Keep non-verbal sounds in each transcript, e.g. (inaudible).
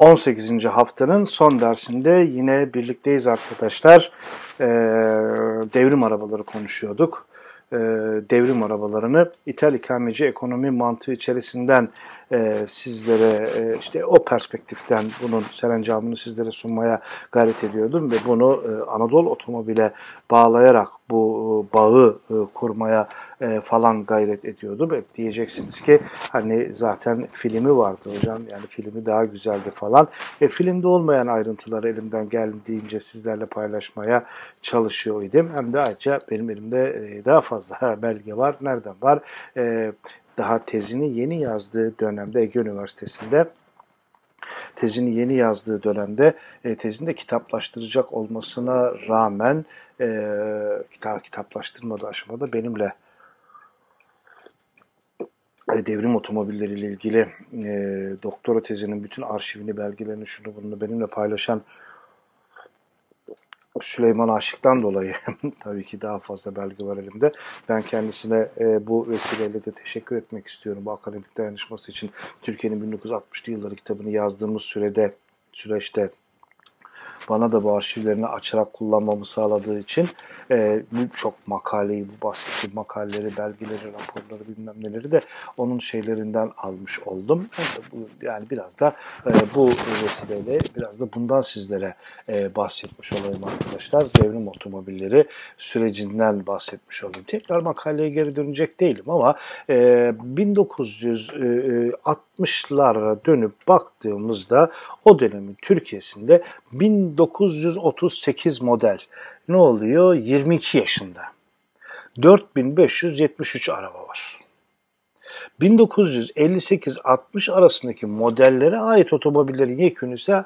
18. haftanın son dersinde yine birlikteyiz arkadaşlar. Ee, devrim arabaları konuşuyorduk. Ee, devrim arabalarını ithal ikameci ekonomi mantığı içerisinden e, sizlere e, işte o perspektiften bunun serencamını sizlere sunmaya gayret ediyordum ve bunu e, Anadolu Otomobil'e bağlayarak bu e, bağı e, kurmaya e, falan gayret ediyordum. Evet, diyeceksiniz ki hani zaten filmi vardı hocam yani filmi daha güzeldi falan. E, filmde olmayan ayrıntıları elimden geldiğince sizlerle paylaşmaya çalışıyor idim. Hem de ayrıca benim elimde e, daha fazla (laughs) belge var. Nereden var? E, daha tezini yeni yazdığı dönemde Ege Üniversitesi'nde tezini yeni yazdığı dönemde e, tezini de kitaplaştıracak olmasına rağmen e, kitap kitaplaştırmadığı aşamada benimle e, devrim otomobilleriyle ilgili e, doktora tezinin bütün arşivini, belgelerini, şunu bunu benimle paylaşan Süleyman Aşık'tan dolayı (laughs) tabii ki daha fazla belge var elimde. Ben kendisine e, bu vesileyle de teşekkür etmek istiyorum bu akademik dayanışması için. Türkiye'nin 1960'lı yılları kitabını yazdığımız sürede süreçte bana da bu arşivlerini açarak kullanmamı sağladığı için e, çok makaleyi, bu bahsettiğim makaleleri, belgeleri, raporları bilmem neleri de onun şeylerinden almış oldum. Yani biraz da e, bu vesileyle biraz da bundan sizlere e, bahsetmiş olayım arkadaşlar. Devrim otomobilleri sürecinden bahsetmiş olayım. Tekrar makaleye geri dönecek değilim ama e, 1960'lara dönüp baktığımızda o dönemin Türkiye'sinde 1938 model ne oluyor? 22 yaşında. 4573 araba var. 1958-60 arasındaki modellere ait otomobillerin yekünü ise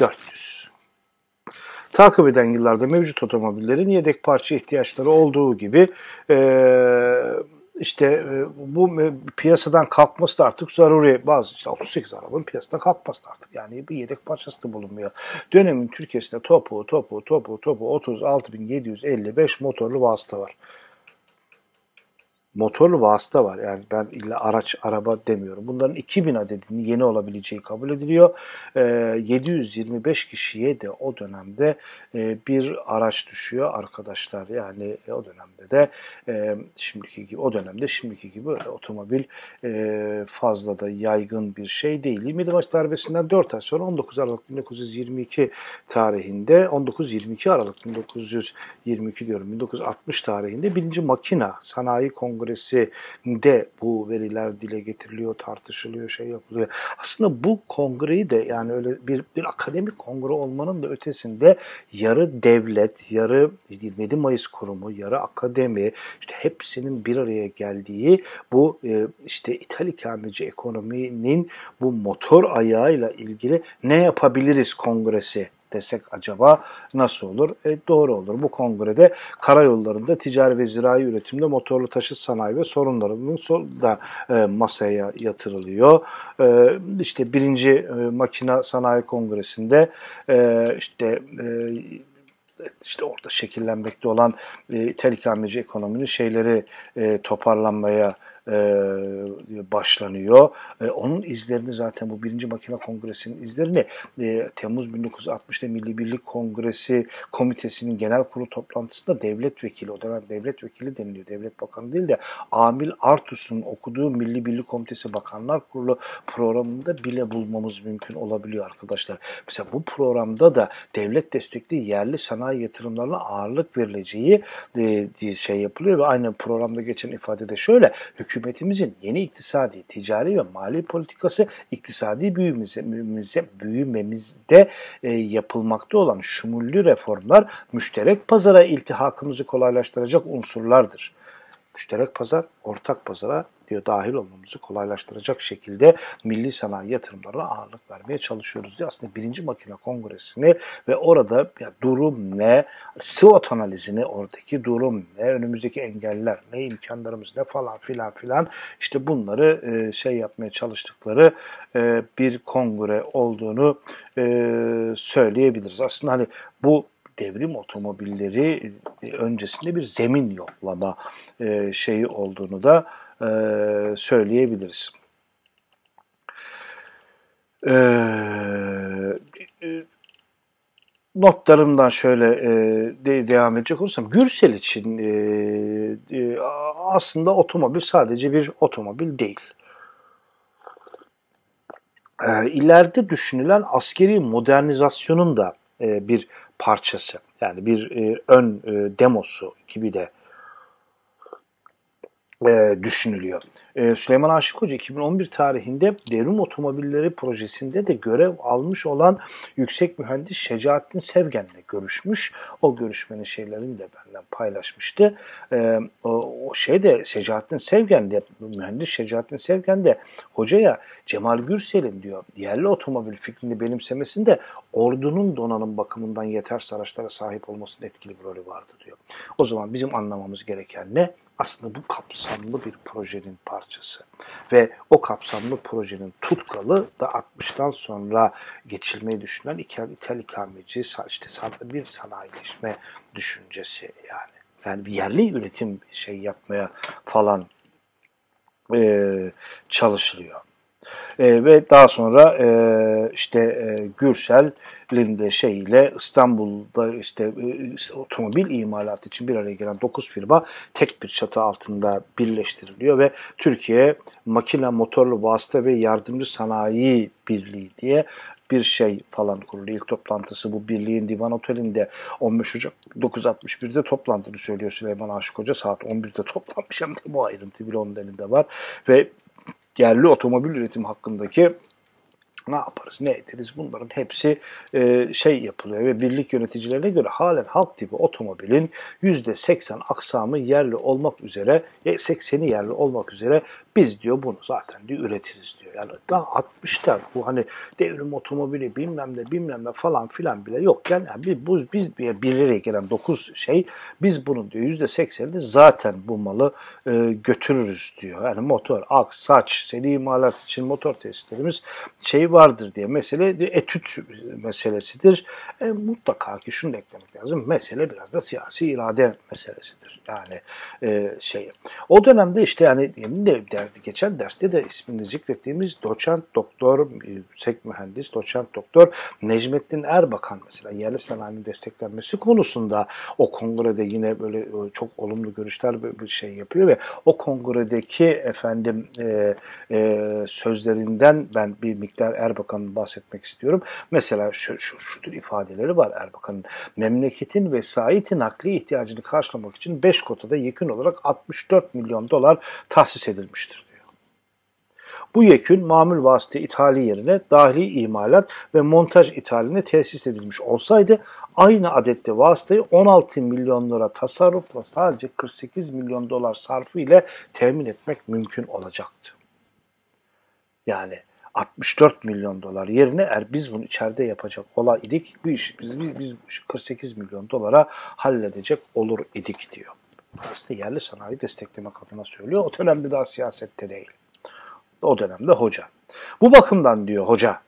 400. Takip eden yıllarda mevcut otomobillerin yedek parça ihtiyaçları olduğu gibi e, işte e, bu piyasadan kalkması da artık zaruri. Bazı işte 38 arabanın piyasadan kalkması da artık yani bir yedek parçası da bulunmuyor. Dönemin Türkiye'sinde topu, topu, topu, topu 36.755 motorlu vasıta var motorlu vasıta var. Yani ben illa araç, araba demiyorum. Bunların 2000 adedinin yeni olabileceği kabul ediliyor. E, ee, 725 kişiye de o dönemde e, bir araç düşüyor arkadaşlar. Yani e, o dönemde de e, şimdiki gibi o dönemde şimdiki gibi öyle otomobil e, fazla da yaygın bir şey değil. 27 Mayıs darbesinden 4 ay sonra 19 Aralık 1922 tarihinde 19-22 Aralık 1922 diyorum 1960 tarihinde birinci makina sanayi kongre kongresinde bu veriler dile getiriliyor, tartışılıyor, şey yapılıyor. Aslında bu kongreyi de yani öyle bir, bir akademik kongre olmanın da ötesinde yarı devlet, yarı 27 Mayıs kurumu, yarı akademi işte hepsinin bir araya geldiği bu e, işte İthal ikameci ekonominin bu motor ayağıyla ilgili ne yapabiliriz kongresi desek acaba nasıl olur? E, doğru olur. Bu kongrede karayollarında ticari ve zirai üretimde motorlu taşıt sanayi ve sorunlarının da e, masaya yatırılıyor. E, işte birinci e, makina sanayi kongresinde e, işte e, işte orada şekillenmekte olan e, tel ekonominin şeyleri e, toparlanmaya başlanıyor. Onun izlerini zaten bu birinci makine kongresinin izlerini Temmuz 1960'da Milli Birlik Kongresi Komitesi'nin genel kurulu toplantısında devlet vekili, o dönem devlet vekili deniliyor. Devlet bakanı değil de Amil Artus'un okuduğu Milli Birlik Komitesi Bakanlar Kurulu programında bile bulmamız mümkün olabiliyor arkadaşlar. Mesela bu programda da devlet destekli yerli sanayi yatırımlarına ağırlık verileceği şey yapılıyor ve aynı programda geçen ifadede şöyle hükümet hükümetimizin yeni iktisadi, ticari ve mali politikası iktisadi büyümemize, büyümemizde e, yapılmakta olan şumullü reformlar müşterek pazara iltihakımızı kolaylaştıracak unsurlardır. Müşterek pazar, ortak pazara diyor dahil olmamızı kolaylaştıracak şekilde milli sanayi yatırımlarına ağırlık vermeye çalışıyoruz diye aslında birinci makine kongresini ve orada ya durum ne, SWOT analizini oradaki durum ne, önümüzdeki engeller ne, imkanlarımız ne falan filan filan işte bunları e, şey yapmaya çalıştıkları e, bir kongre olduğunu e, söyleyebiliriz. Aslında hani bu devrim otomobilleri e, öncesinde bir zemin yoklama e, şeyi olduğunu da e, söyleyebiliriz. Notlarımdan şöyle de, devam edecek olursam Gürsel için aslında otomobil sadece bir otomobil değil. E, ileride düşünülen askeri modernizasyonun da bir parçası. Yani bir e, ön e, demosu gibi de e, düşünülüyor. E, Süleyman Aşık Hoca 2011 tarihinde devrim otomobilleri projesinde de görev almış olan yüksek mühendis Şecaettin Sevgen'le görüşmüş. O görüşmenin şeylerini de benden paylaşmıştı. E, o, o şey de Şecaettin Sevgen de mühendis Şecaettin Sevgen de hocaya Cemal Gürsel'in diyor yerli otomobil fikrini benimsemesinde ordunun donanım bakımından yetersiz araçlara sahip olmasının etkili bir rolü vardı diyor. O zaman bizim anlamamız gereken ne? Aslında bu kapsamlı bir projenin parçası. Ve o kapsamlı projenin tutkalı da 60'tan sonra geçilmeyi düşünen ithal ikameci işte bir sanayileşme düşüncesi yani. Yani bir yerli üretim şey yapmaya falan e, çalışılıyor. E, ve daha sonra e, işte e, Gürsel'in de şeyiyle İstanbul'da işte e, otomobil imalatı için bir araya gelen 9 firma tek bir çatı altında birleştiriliyor ve Türkiye Makine Motorlu Vasıta ve Yardımcı Sanayi Birliği diye bir şey falan kuruldu. İlk toplantısı bu birliğin divan otelinde 15 Ocak 961'de toplantını söylüyor Süleyman Aşık Hoca. Saat 11'de toplanmış hem de bu ayrıntı bile onun elinde var. Ve yerli otomobil üretim hakkındaki ne yaparız, ne ederiz? Bunların hepsi e, şey yapılıyor ve birlik yöneticilerine göre halen halk tipi otomobilin %80 aksamı yerli olmak üzere, 80'i yerli olmak üzere biz diyor bunu zaten diyor üretiriz diyor. Yani daha 60'ta bu hani devrim otomobili bilmem ne bilmem ne falan filan bile yok. Yani biz, biz, biz bir araya gelen 9 şey biz bunun diyor %80'ini zaten bu malı e, götürürüz diyor. Yani motor, aks, saç, seri imalat için motor testlerimiz şey vardır diye. Mesele etüt meselesidir. E, mutlaka ki şunu da eklemek lazım. Mesele biraz da siyasi irade meselesidir. Yani e, şey. O dönemde işte yani de derdi geçen derste de ismini zikrettiğimiz doçent doktor, yüksek mühendis, doçent doktor Necmettin Erbakan mesela yerli sanayinin desteklenmesi konusunda o kongrede yine böyle e, çok olumlu görüşler bir şey yapıyor ve o kongredeki efendim e, e, sözlerinden ben bir miktar Erbakan'ın bahsetmek istiyorum. Mesela şu, şu, şu tür ifadeleri var Erbakan'ın. Memleketin vesayeti nakli ihtiyacını karşılamak için 5 kotada yekün olarak 64 milyon dolar tahsis edilmiştir. Bu yekün mamul vasıta ithali yerine dahili imalat ve montaj ithaline tesis edilmiş olsaydı aynı adette vasıtayı 16 milyon lira tasarrufla sadece 48 milyon dolar sarfı ile temin etmek mümkün olacaktı. Yani 64 milyon dolar yerine eğer biz bunu içeride yapacak ola idik bu iş biz, biz, biz 48 milyon dolara halledecek olur idik diyor. Aslında yerli sanayi desteklemek adına söylüyor. O dönemde daha siyasette değil. O dönemde hoca. Bu bakımdan diyor hoca,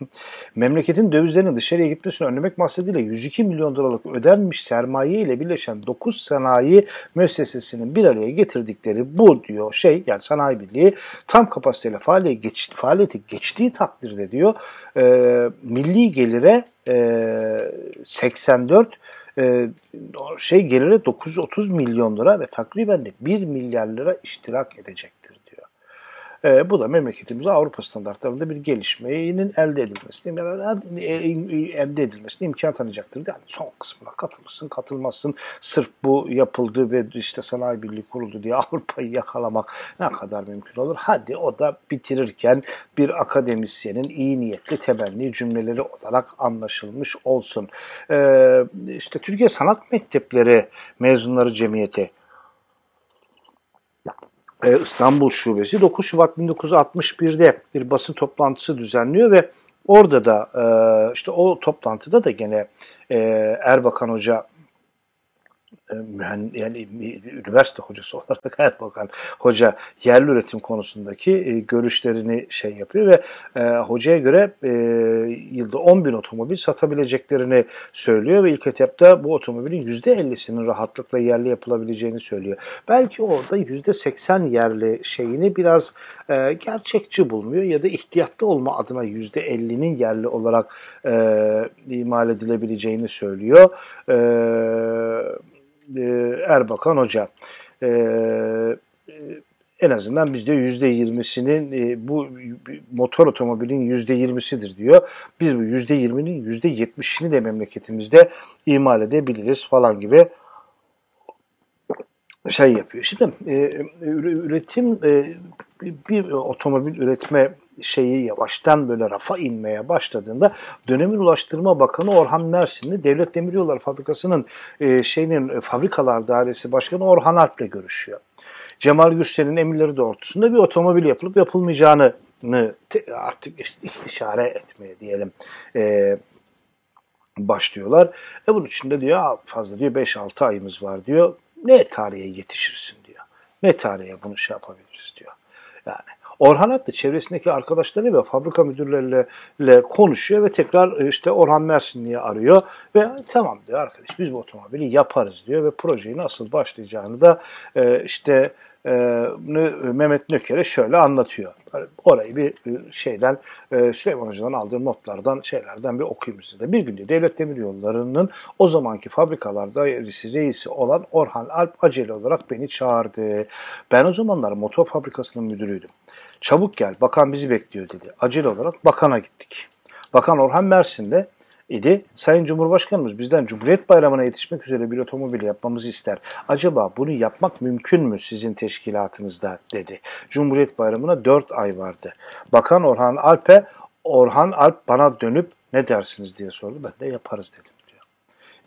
(laughs) memleketin dövizlerinin dışarıya gitmesini önlemek maksadıyla 102 milyon dolarlık ödenmiş sermaye ile birleşen 9 sanayi müessesesinin bir araya getirdikleri bu diyor şey yani sanayi birliği tam kapasiteyle faaliyete, geç, faaliyete geçtiği takdirde diyor e, milli gelire e, 84 e, şey gelire 930 milyon lira ve takriben de 1 milyar lira iştirak edecek. E, bu da memleketimiz Avrupa standartlarında bir gelişmenin elde edilmesini, e, elde edilmesine imkan tanıyacaktır. Yani son kısmına katılırsın, katılmazsın. Sırf bu yapıldı ve işte sanayi birliği kuruldu diye (laughs) Avrupa'yı yakalamak ne kadar mümkün olur? Hadi o da bitirirken bir akademisyenin iyi niyetli temenni cümleleri olarak anlaşılmış olsun. Ee, işte Türkiye Sanat Mektepleri mezunları cemiyeti e, İstanbul Şubesi 9 Şubat 1961'de bir basın toplantısı düzenliyor ve orada da e, işte o toplantıda da gene e, Erbakan Hoca e, mühen, yani üniversite hocası (laughs) olarak Erbakan hoca yerli üretim konusundaki e, görüşlerini şey yapıyor ve e, hocaya göre e, yılda 10 bin otomobil satabileceklerini söylüyor ve ilk etapta bu otomobilin %50'sinin rahatlıkla yerli yapılabileceğini söylüyor. Belki orada %80 yerli şeyini biraz e, gerçekçi bulmuyor ya da ihtiyatlı olma adına %50'nin yerli olarak e, imal edilebileceğini söylüyor. E, e, Erbakan Hoca. E, e, en azından bizde yüzde yirmisinin bu motor otomobilin yüzde yirmisidir diyor. Biz bu yüzde yirminin yüzde yetmişini de memleketimizde imal edebiliriz falan gibi şey yapıyor. Şimdi üretim bir otomobil üretme şeyi yavaştan böyle rafa inmeye başladığında dönemin Ulaştırma Bakanı Orhan Mersinli Devlet Demiryolları Fabrikası'nın e, şeyinin e, fabrikalar dairesi başkanı Orhan Alp'le görüşüyor. Cemal Güçler'in emirleri doğrultusunda bir otomobil yapılıp yapılmayacağını artık istişare etmeye diyelim e, başlıyorlar. E bunun için de diyor fazla diyor 5-6 ayımız var diyor. Ne tarihe yetişirsin diyor. Ne tarihe bunu şey yapabiliriz diyor. Yani Orhan Hattı çevresindeki arkadaşları ve fabrika müdürleriyle konuşuyor ve tekrar e, işte Orhan Mersinli'yi arıyor ve tamam diyor arkadaş biz bu otomobili yaparız diyor ve projeyi nasıl başlayacağını da e, işte e, Mehmet Nöker'e şöyle anlatıyor. Orayı bir şeyden Süleyman Hoca'dan aldığım notlardan şeylerden bir okuyayım size. Bir günde Devlet Demiryolları'nın o zamanki fabrikalarda reisi olan Orhan Alp acele olarak beni çağırdı. Ben o zamanlar motor fabrikasının müdürüydüm. Çabuk gel bakan bizi bekliyor dedi. Acil olarak bakana gittik. Bakan Orhan Mersin'de idi. Sayın Cumhurbaşkanımız bizden Cumhuriyet Bayramı'na yetişmek üzere bir otomobil yapmamızı ister. Acaba bunu yapmak mümkün mü sizin teşkilatınızda dedi. Cumhuriyet Bayramı'na 4 ay vardı. Bakan Orhan Alp'e Orhan Alp bana dönüp ne dersiniz diye sordu. Ben de yaparız dedim.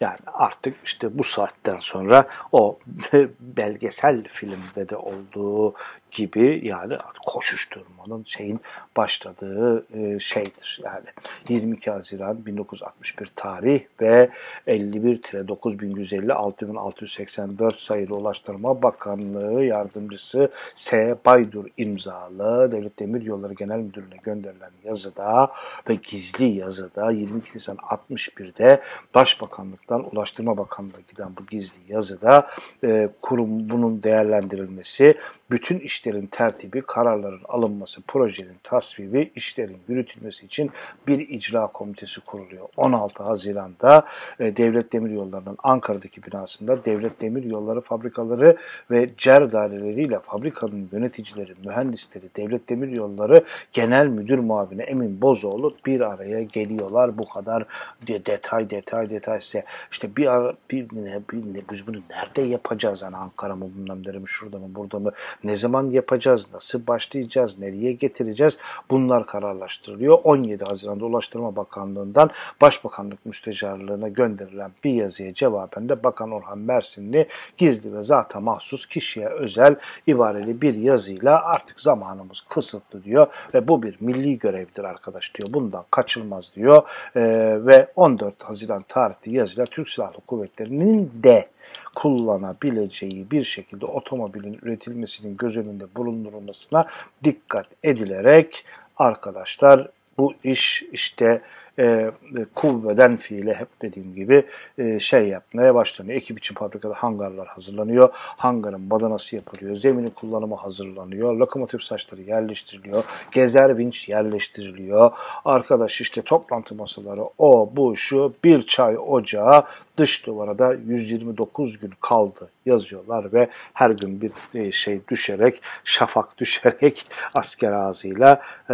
Yani artık işte bu saatten sonra o (laughs) belgesel filmde de olduğu gibi yani koşuşturmanın şeyin başladığı e, şeydir. Yani 22 Haziran 1961 tarih ve 51-9150 6684 sayılı Ulaştırma Bakanlığı Yardımcısı S. Baydur imzalı Devlet Demiryolları Genel Müdürlüğü'ne gönderilen yazıda ve gizli yazıda 22 Nisan 61'de Başbakanlıktan Ulaştırma Bakanlığı'na giden bu gizli yazıda e, kurum bunun değerlendirilmesi bütün işlerin tertibi, kararların alınması, projenin tasvibi, işlerin yürütülmesi için bir icra komitesi kuruluyor. 16 Haziran'da e, Devlet Demiryolları'nın Ankara'daki binasında Devlet Demiryolları fabrikaları ve CER daireleriyle fabrikanın yöneticileri, mühendisleri, Devlet Demiryolları Genel Müdür Muavini Emin Bozoğlu bir araya geliyorlar. Bu kadar detay detay detay ise işte bir ara bir ne, bir ne biz bunu nerede yapacağız? Yani Ankara mı bundan derim şurada mı burada mı ne zaman yapacağız, nasıl başlayacağız, nereye getireceğiz bunlar kararlaştırılıyor. 17 Haziran'da Ulaştırma Bakanlığı'ndan Başbakanlık Müsteşarlığına gönderilen bir yazıya cevaben de Bakan Orhan Mersinli gizli ve zata mahsus kişiye özel ibareli bir yazıyla artık zamanımız kısıtlı diyor ve bu bir milli görevdir arkadaş diyor. Bundan kaçılmaz diyor ee, ve 14 Haziran tarihli yazıyla Türk Silahlı Kuvvetleri'nin de kullanabileceği bir şekilde otomobilin üretilmesinin göz önünde bulundurulmasına dikkat edilerek arkadaşlar bu iş işte e, kuvveden fiile hep dediğim gibi e, şey yapmaya başlanıyor. Ekip için fabrikada hangarlar hazırlanıyor. Hangarın badanası yapılıyor. Zemini kullanımı hazırlanıyor. Lokomotif saçları yerleştiriliyor. Gezer vinç yerleştiriliyor. Arkadaş işte toplantı masaları o bu şu bir çay ocağı dış duvara da 129 gün kaldı yazıyorlar ve her gün bir e, şey düşerek, şafak (laughs) düşerek asker ağzıyla e,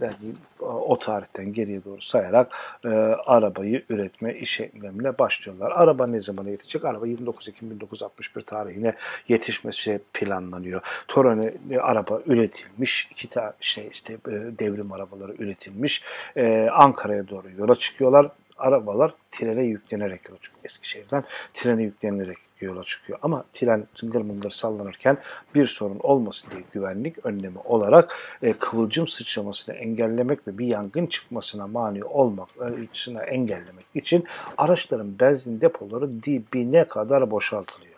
yani o tarihten geriye doğru sayarak e, arabayı üretme işlemine başlıyorlar. Araba ne zaman yetecek? Araba 29 Ekim 1961 tarihine yetişmesi planlanıyor. Torone e, araba üretilmiş. iki tane şey işte e, devrim arabaları üretilmiş. E, Ankara'ya doğru yola çıkıyorlar arabalar trene yüklenerek yola çıkıyor. Eskişehir'den trene yüklenerek yola çıkıyor. Ama tren zıngır mıngır sallanırken bir sorun olmasın diye güvenlik önlemi olarak e, kıvılcım sıçramasını engellemek ve bir yangın çıkmasına mani olmak için engellemek için araçların benzin depoları dibine kadar boşaltılıyor.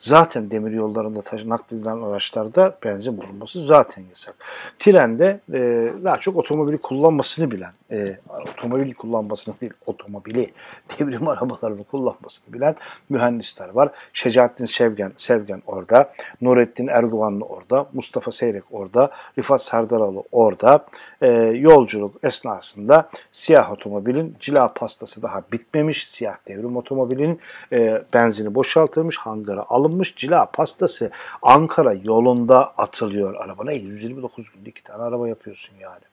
Zaten demir yollarında taşı nakledilen araçlarda benzin bulunması zaten yasak. Trende e, daha çok otomobili kullanmasını bilen, e, otomobil kullanmasını değil, otomobili, (laughs) devrim arabalarını kullanmasını bilen mühendisler var. Şecaettin Sevgen, Sevgen orada, Nurettin Erguvanlı orada, Mustafa Seyrek orada, Rifat Serdaralı orada. E, yolculuk esnasında siyah otomobilin cila pastası daha bitmemiş. Siyah devrim otomobilinin e, benzini boşaltılmış, hangara alınmış. Cila pastası Ankara yolunda atılıyor arabana. 129 günde iki tane araba yapıyorsun yani.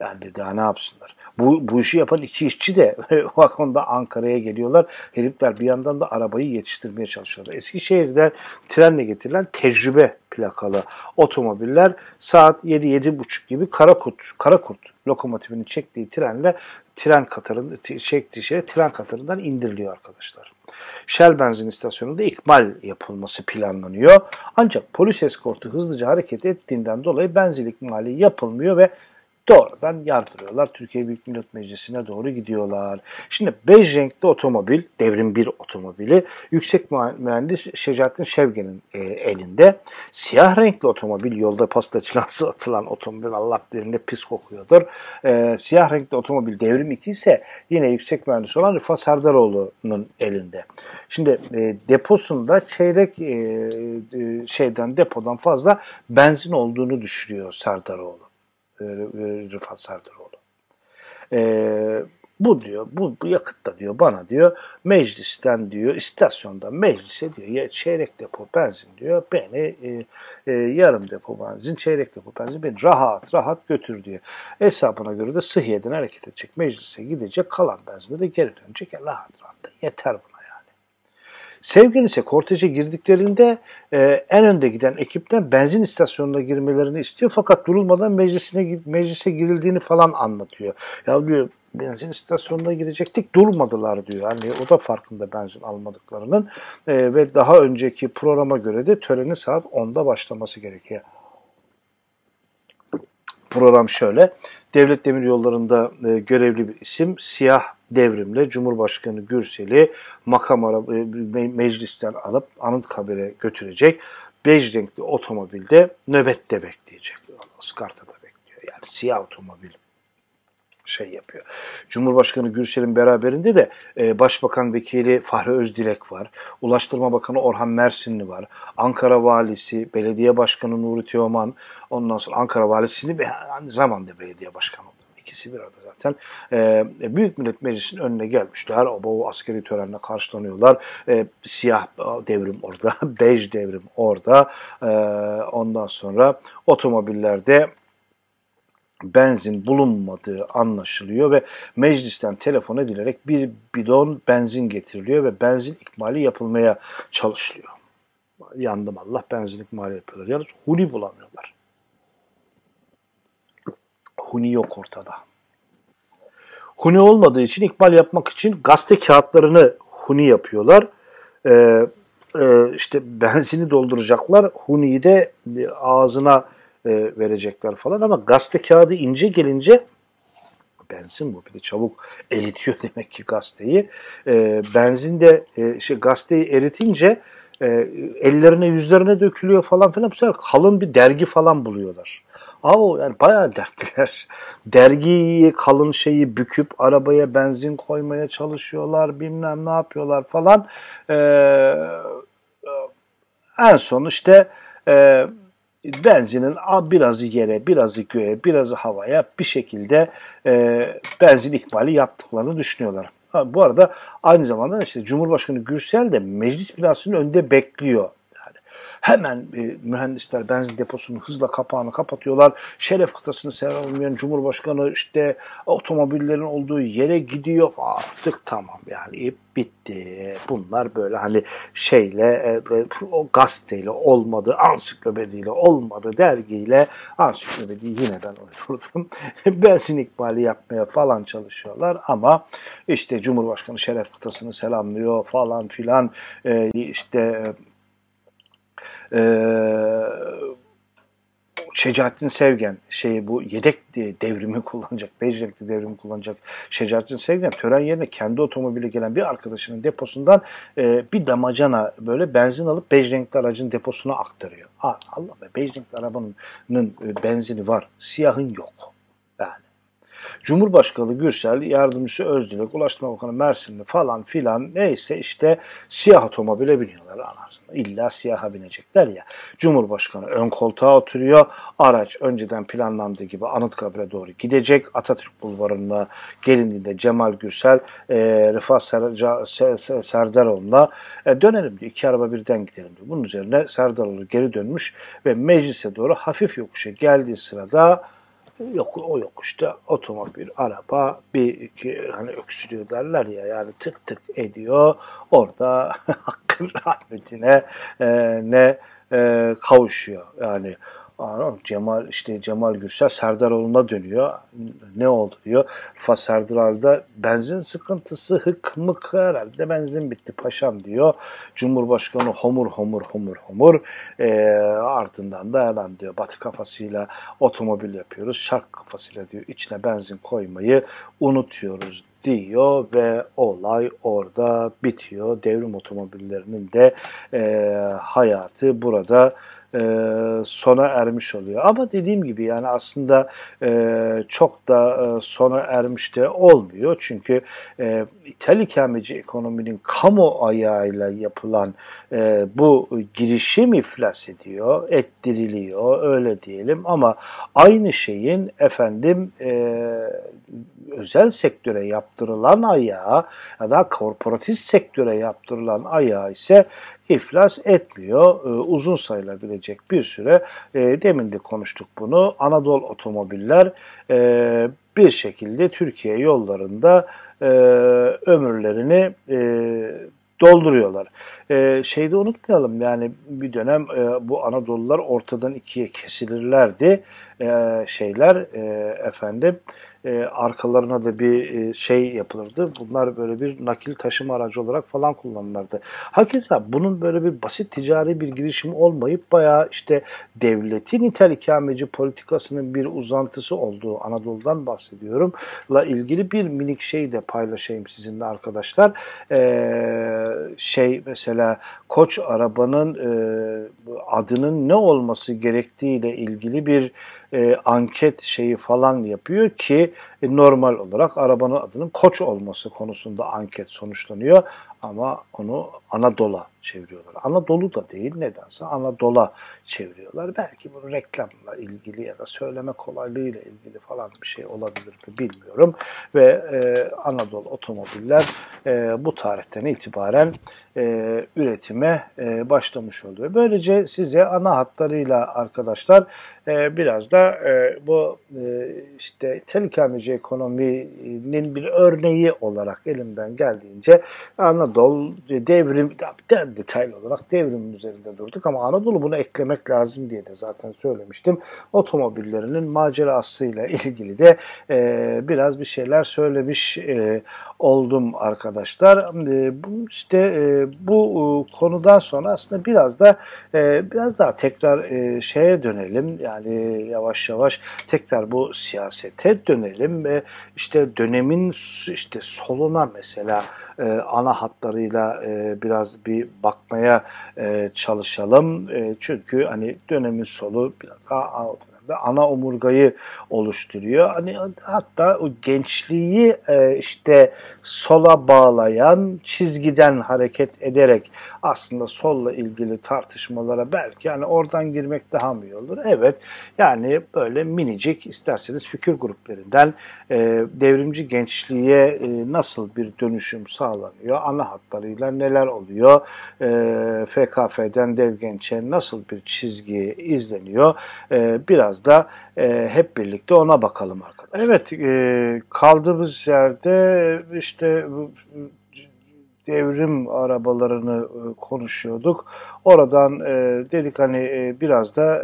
Yani daha ne yapsınlar? Bu, bu işi yapan iki işçi de (laughs) bak Ankara'ya geliyorlar. Herifler bir yandan da arabayı yetiştirmeye çalışıyorlar. Eskişehir'de trenle getirilen tecrübe plakalı otomobiller saat 7-7.30 gibi Karakurt, Karakurt lokomotifini çektiği trenle tren katarın çektiği şey tren katarından indiriliyor arkadaşlar. Shell benzin istasyonunda ikmal yapılması planlanıyor. Ancak polis eskortu hızlıca hareket ettiğinden dolayı benzin ikmali yapılmıyor ve doğrudan yardırıyorlar. Türkiye Büyük Millet Meclisi'ne doğru gidiyorlar. Şimdi bej renkli otomobil, devrim bir otomobili yüksek mühendis Şecaettin Şevgen'in e, elinde. Siyah renkli otomobil yolda pasta çilası (laughs) atılan otomobil Allah birinde pis kokuyordur. E, siyah renkli otomobil devrim 2 ise yine yüksek mühendis olan Rıfat Serdaroğlu'nun elinde. Şimdi e, deposunda çeyrek e, e, şeyden depodan fazla benzin olduğunu düşürüyor Serdaroğlu. E, Rıfat Serdaroğlu. E, bu diyor, bu, bu yakıtta diyor bana diyor meclisten diyor istasyonda meclise diyor ya çeyrek depo benzin diyor beni e, e, yarım depo benzin çeyrek depo benzin beni rahat rahat götür diyor. Hesabına göre de sıhhiyeden hareket edecek meclise gidecek kalan benzinde de geri dönecek ya rahat rahat da yeter buna. Sevgili ise korteje girdiklerinde e, en önde giden ekipten benzin istasyonuna girmelerini istiyor fakat durulmadan meclisine meclise girildiğini falan anlatıyor. Ya diyor benzin istasyonuna girecektik durmadılar diyor. Yani o da farkında benzin almadıklarının e, ve daha önceki programa göre de töreni saat 10'da başlaması gerekiyor. Program şöyle. Devlet Demir Yolları'nda e, görevli bir isim siyah devrimle Cumhurbaşkanı Gürsel'i makam e, meclisten alıp Anıtkabir'e götürecek. Bej renkli otomobilde nöbette bekleyecek. Iskarta'da bekliyor. Yani siyah otomobil şey yapıyor. Cumhurbaşkanı Gürsel'in beraberinde de e, Başbakan Vekili Fahri Özdilek var. Ulaştırma Bakanı Orhan Mersinli var. Ankara Valisi, Belediye Başkanı Nuri Teoman, ondan sonra Ankara Valisi'ni ve aynı zamanda belediye başkanı ikisi bir arada zaten. E, Büyük Millet Meclisi'nin önüne gelmişler. O, o askeri törenle karşılanıyorlar. E, siyah devrim orada, (laughs) bej devrim orada. E, ondan sonra otomobillerde benzin bulunmadığı anlaşılıyor ve meclisten telefon edilerek bir bidon benzin getiriliyor ve benzin ikmali yapılmaya çalışılıyor. Yandım Allah benzin ikmali yapıyorlar. Yalnız huni bulamıyorlar. Huni yok ortada. Huni olmadığı için ikbal yapmak için gazete kağıtlarını huni yapıyorlar. Ee, e, işte benzini dolduracaklar. Huni'yi de ağzına e, verecekler falan ama gazete kağıdı ince gelince benzin bu bir de çabuk (laughs) eritiyor demek ki gazeteyi. E, benzin de e, şey, gazeteyi eritince e, ellerine yüzlerine dökülüyor falan filan. Bu sefer kalın bir dergi falan buluyorlar. Ama yani bayağı dertliler. (laughs) Dergiyi, kalın şeyi büküp arabaya benzin koymaya çalışıyorlar. Bilmem ne yapıyorlar falan. Ee, en son işte e, benzinin birazı yere, birazı göğe, birazı havaya bir şekilde e, benzin ikmali yaptıklarını düşünüyorlar. Ha, bu arada aynı zamanda işte Cumhurbaşkanı Gürsel de meclis binasının önünde bekliyor. Hemen e, mühendisler benzin deposunun hızla kapağını kapatıyorlar. Şeref kıtasını sevemeyen Cumhurbaşkanı işte otomobillerin olduğu yere gidiyor. Artık tamam yani bitti. Bunlar böyle hani şeyle e, e, o gazeteyle olmadı, ansiklopediyle olmadı, dergiyle ansiklopediyi yine ben uydurdum. (laughs) benzin ikbali yapmaya falan çalışıyorlar ama işte Cumhurbaşkanı Şeref kıtasını selamlıyor falan filan işte e, Şecaettin Sevgen şeyi bu yedek (laughs) devrimi kullanacak, bej renkli devrimi kullanacak Şecaettin Sevgen tören yerine kendi otomobili gelen bir arkadaşının deposundan e, bir damacana böyle benzin alıp bej renkli aracın deposuna aktarıyor. Allah be bej renkli arabanın e, benzini var, siyahın yok. Yani Cumhurbaşkanı Gürsel, Yardımcısı Özdilek, Ulaştırma Bakanı Mersinli falan filan neyse işte siyah otomobile biniyorlar anasını. İlla siyaha binecekler ya. Cumhurbaşkanı ön koltuğa oturuyor. Araç önceden planlandığı gibi Anıtkabir'e doğru gidecek. Atatürk Bulvarı'na gelindiğinde Cemal Gürsel, e, Rıfat Ser Serdaroğlu'na e, dönelim diyor. İki araba birden gidelim diyor. Bunun üzerine Serdaroğlu geri dönmüş ve meclise doğru hafif yokuşa geldiği sırada yok o yokuşta otomobil, araba bir iki hani öksürüyor derler ya yani tık tık ediyor. Orada (laughs) hakkın rahmetine e, ne e, kavuşuyor. Yani Anam Cemal işte Cemal Gürsel Serdaroğlu'na dönüyor. Ne oldu diyor. Rıfat Serdar'da benzin sıkıntısı hık mık herhalde benzin bitti paşam diyor. Cumhurbaşkanı homur homur homur homur. E, ardından da hemen diyor batı kafasıyla otomobil yapıyoruz. Şark kafasıyla diyor içine benzin koymayı unutuyoruz diyor ve olay orada bitiyor. Devrim otomobillerinin de e, hayatı burada e, sona ermiş oluyor. Ama dediğim gibi yani aslında e, çok da e, sona ermiş de olmuyor. Çünkü e, İthal ikameci ekonominin kamu ayağıyla yapılan e, bu girişim iflas ediyor, ettiriliyor öyle diyelim. Ama aynı şeyin efendim e, özel sektöre yaptırılan ayağı ya da korporatif sektöre yaptırılan ayağı ise iflas etmiyor. E, uzun sayılabilecek bir süre e, demin de konuştuk bunu. Anadolu Otomobiller e, bir şekilde Türkiye yollarında e, ömürlerini e, dolduruyorlar. E, şeyde unutmayalım yani bir dönem e, bu Anadolular ortadan ikiye kesilirlerdi. E, şeyler e, efendim e, arkalarına da bir e, şey yapılırdı. Bunlar böyle bir nakil taşıma aracı olarak falan kullanılırdı. Hakeza bunun böyle bir basit ticari bir girişim olmayıp bayağı işte devletin nitel ikameci politikasının bir uzantısı olduğu Anadolu'dan bahsediyorum. La ilgili bir minik şey de paylaşayım sizinle arkadaşlar. E, şey mesela Koç arabanın e, adının ne olması gerektiğiyle ilgili bir e, anket şeyi falan yapıyor ki e, normal olarak arabanın adının Koç olması konusunda anket sonuçlanıyor ama onu Anadolu çeviriyorlar. Anadolu da değil nedense Anadolu çeviriyorlar. Belki bu reklamla ilgili ya da söyleme kolaylığıyla ilgili falan bir şey olabilir mi bilmiyorum. Ve e, Anadolu otomobiller e, bu tarihten itibaren e, üretime e, başlamış oluyor. Böylece size ana hatlarıyla arkadaşlar e, biraz da e, bu e, işte telekameci ekonominin bir örneği olarak elimden geldiğince Anadolu devrim detaylı olarak devrimin üzerinde durduk ama Anadolu bunu eklemek lazım diye de zaten söylemiştim. Otomobillerinin macerasıyla ilgili de e, biraz bir şeyler söylemiş oldum arkadaşlar. İşte e, bu e, konudan sonra aslında biraz da e, biraz daha tekrar şeye dönelim. Yani yavaş yavaş tekrar bu siyasete dönelim ve işte dönemin işte soluna mesela ana hatlarıyla biraz bir bakmaya çalışalım. Çünkü hani dönemin solu biraz daha ana omurgayı oluşturuyor. Hani hatta o gençliği e, işte sola bağlayan çizgiden hareket ederek aslında solla ilgili tartışmalara belki yani oradan girmek daha mı iyi olur? Evet yani böyle minicik isterseniz fikir gruplarından e, devrimci gençliğe e, nasıl bir dönüşüm sağlanıyor? Ana hatlarıyla neler oluyor? FKF'den dev gençe nasıl bir çizgi izleniyor? Biraz da e, hep birlikte ona bakalım arkadaşlar. Evet e, kaldığımız yerde işte devrim arabalarını e, konuşuyorduk. Oradan e, dedik hani e, biraz da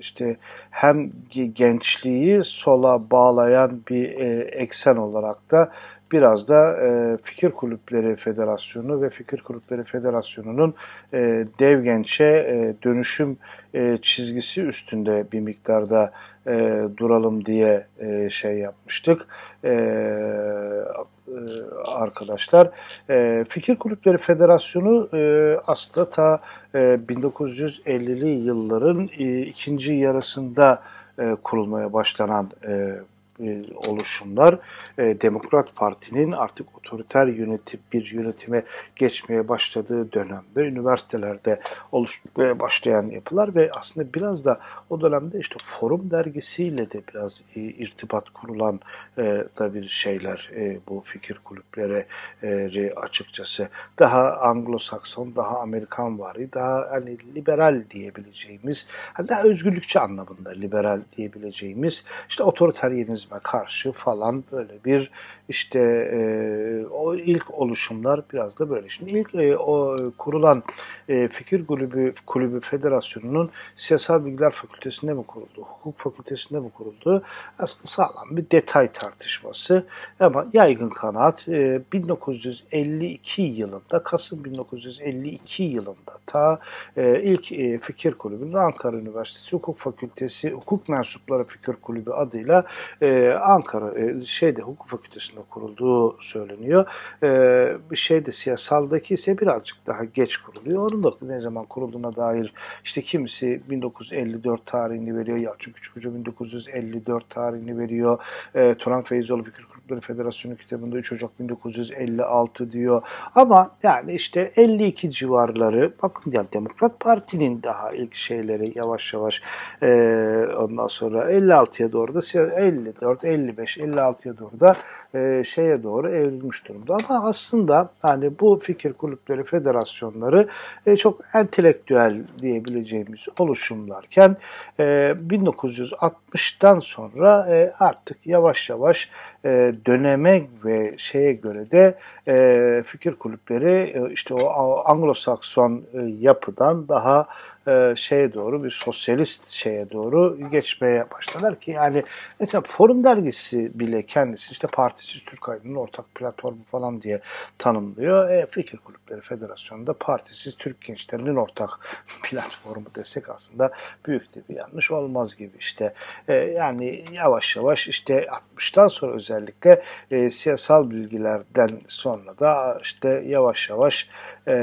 işte hem gençliği sola bağlayan bir eksen olarak da biraz da e, Fikir Kulüpleri Federasyonu ve Fikir Kulüpleri Federasyonu'nun e, dev gençe e, dönüşüm e, çizgisi üstünde bir miktarda e, duralım diye e, şey yapmıştık e, e, arkadaşlar. E, Fikir Kulüpleri Federasyonu e, aslında ta e, 1950'li yılların e, ikinci yarısında e, kurulmaya başlanan e, e, oluşumlar. E, Demokrat Parti'nin artık otoriter yönetim bir yönetime geçmeye başladığı dönemde üniversitelerde oluşmaya başlayan yapılar ve aslında biraz da o dönemde işte Forum dergisiyle de biraz irtibat kurulan e, da bir şeyler bu fikir kulüpleri açıkçası. Daha Anglo-Sakson, daha Amerikan vari, daha hani liberal diyebileceğimiz, hani daha özgürlükçü anlamında liberal diyebileceğimiz işte otoriteryenizme karşı falan böyle bir işte e, o ilk oluşumlar biraz da böyle. Şimdi ilk e, o kurulan e, Fikir Kulübü Kulübü Federasyonu'nun Siyasal Bilgiler Fakültesinde mi kuruldu, Hukuk Fakültesinde mi kuruldu? Aslında sağlam bir detay tartışması ama yaygın kanaat e, 1952 yılında, Kasım 1952 yılında ta e, ilk e, Fikir Kulübü'nün Ankara Üniversitesi Hukuk Fakültesi Hukuk Mensupları Fikir Kulübü adıyla e, Ankara e, şeyde Hukuk Fakültesi'nde kurulduğu söyleniyor. E, bir şeyde siyasaldaki ise birazcık daha geç kuruluyor. Onun da ne zaman kurulduğuna dair işte kimisi 1954 tarihini veriyor. Yalçın Küçükhoca 1954 tarihini veriyor. E, Turan Feyzoğlu Fikir Kulüpleri Federasyonu kitabında 3 Ocak 1956 diyor. Ama yani işte 52 civarları bakın ya Demokrat Parti'nin daha ilk şeyleri yavaş yavaş e, ondan sonra 56'ya doğru da 54, 55, 56'ya doğru da e, şeye doğru evrilmiş durumda. Ama aslında hani bu fikir kulüpleri, federasyonları e, çok entelektüel diyebileceğimiz oluşumlarken e, 1960'tan sonra e, artık yavaş yavaş e, döneme ve şeye göre de e, fikir kulüpleri e, işte o Anglo-Sakson e, yapıdan daha e, şeye doğru bir sosyalist şeye doğru geçmeye başladılar ki yani mesela Forum dergisi bile kendisi işte Partisiz Türk Aydın'ın ortak platformu falan diye tanımlıyor. E, Fikir Kulüpleri Federasyonu'nda Partisiz Türk Gençlerinin ortak (laughs) platformu desek aslında büyük de bir yanlış olmaz gibi işte. E, yani yavaş yavaş işte 60'tan sonra özellikle e, siyasal bilgilerden sonra da işte yavaş yavaş e,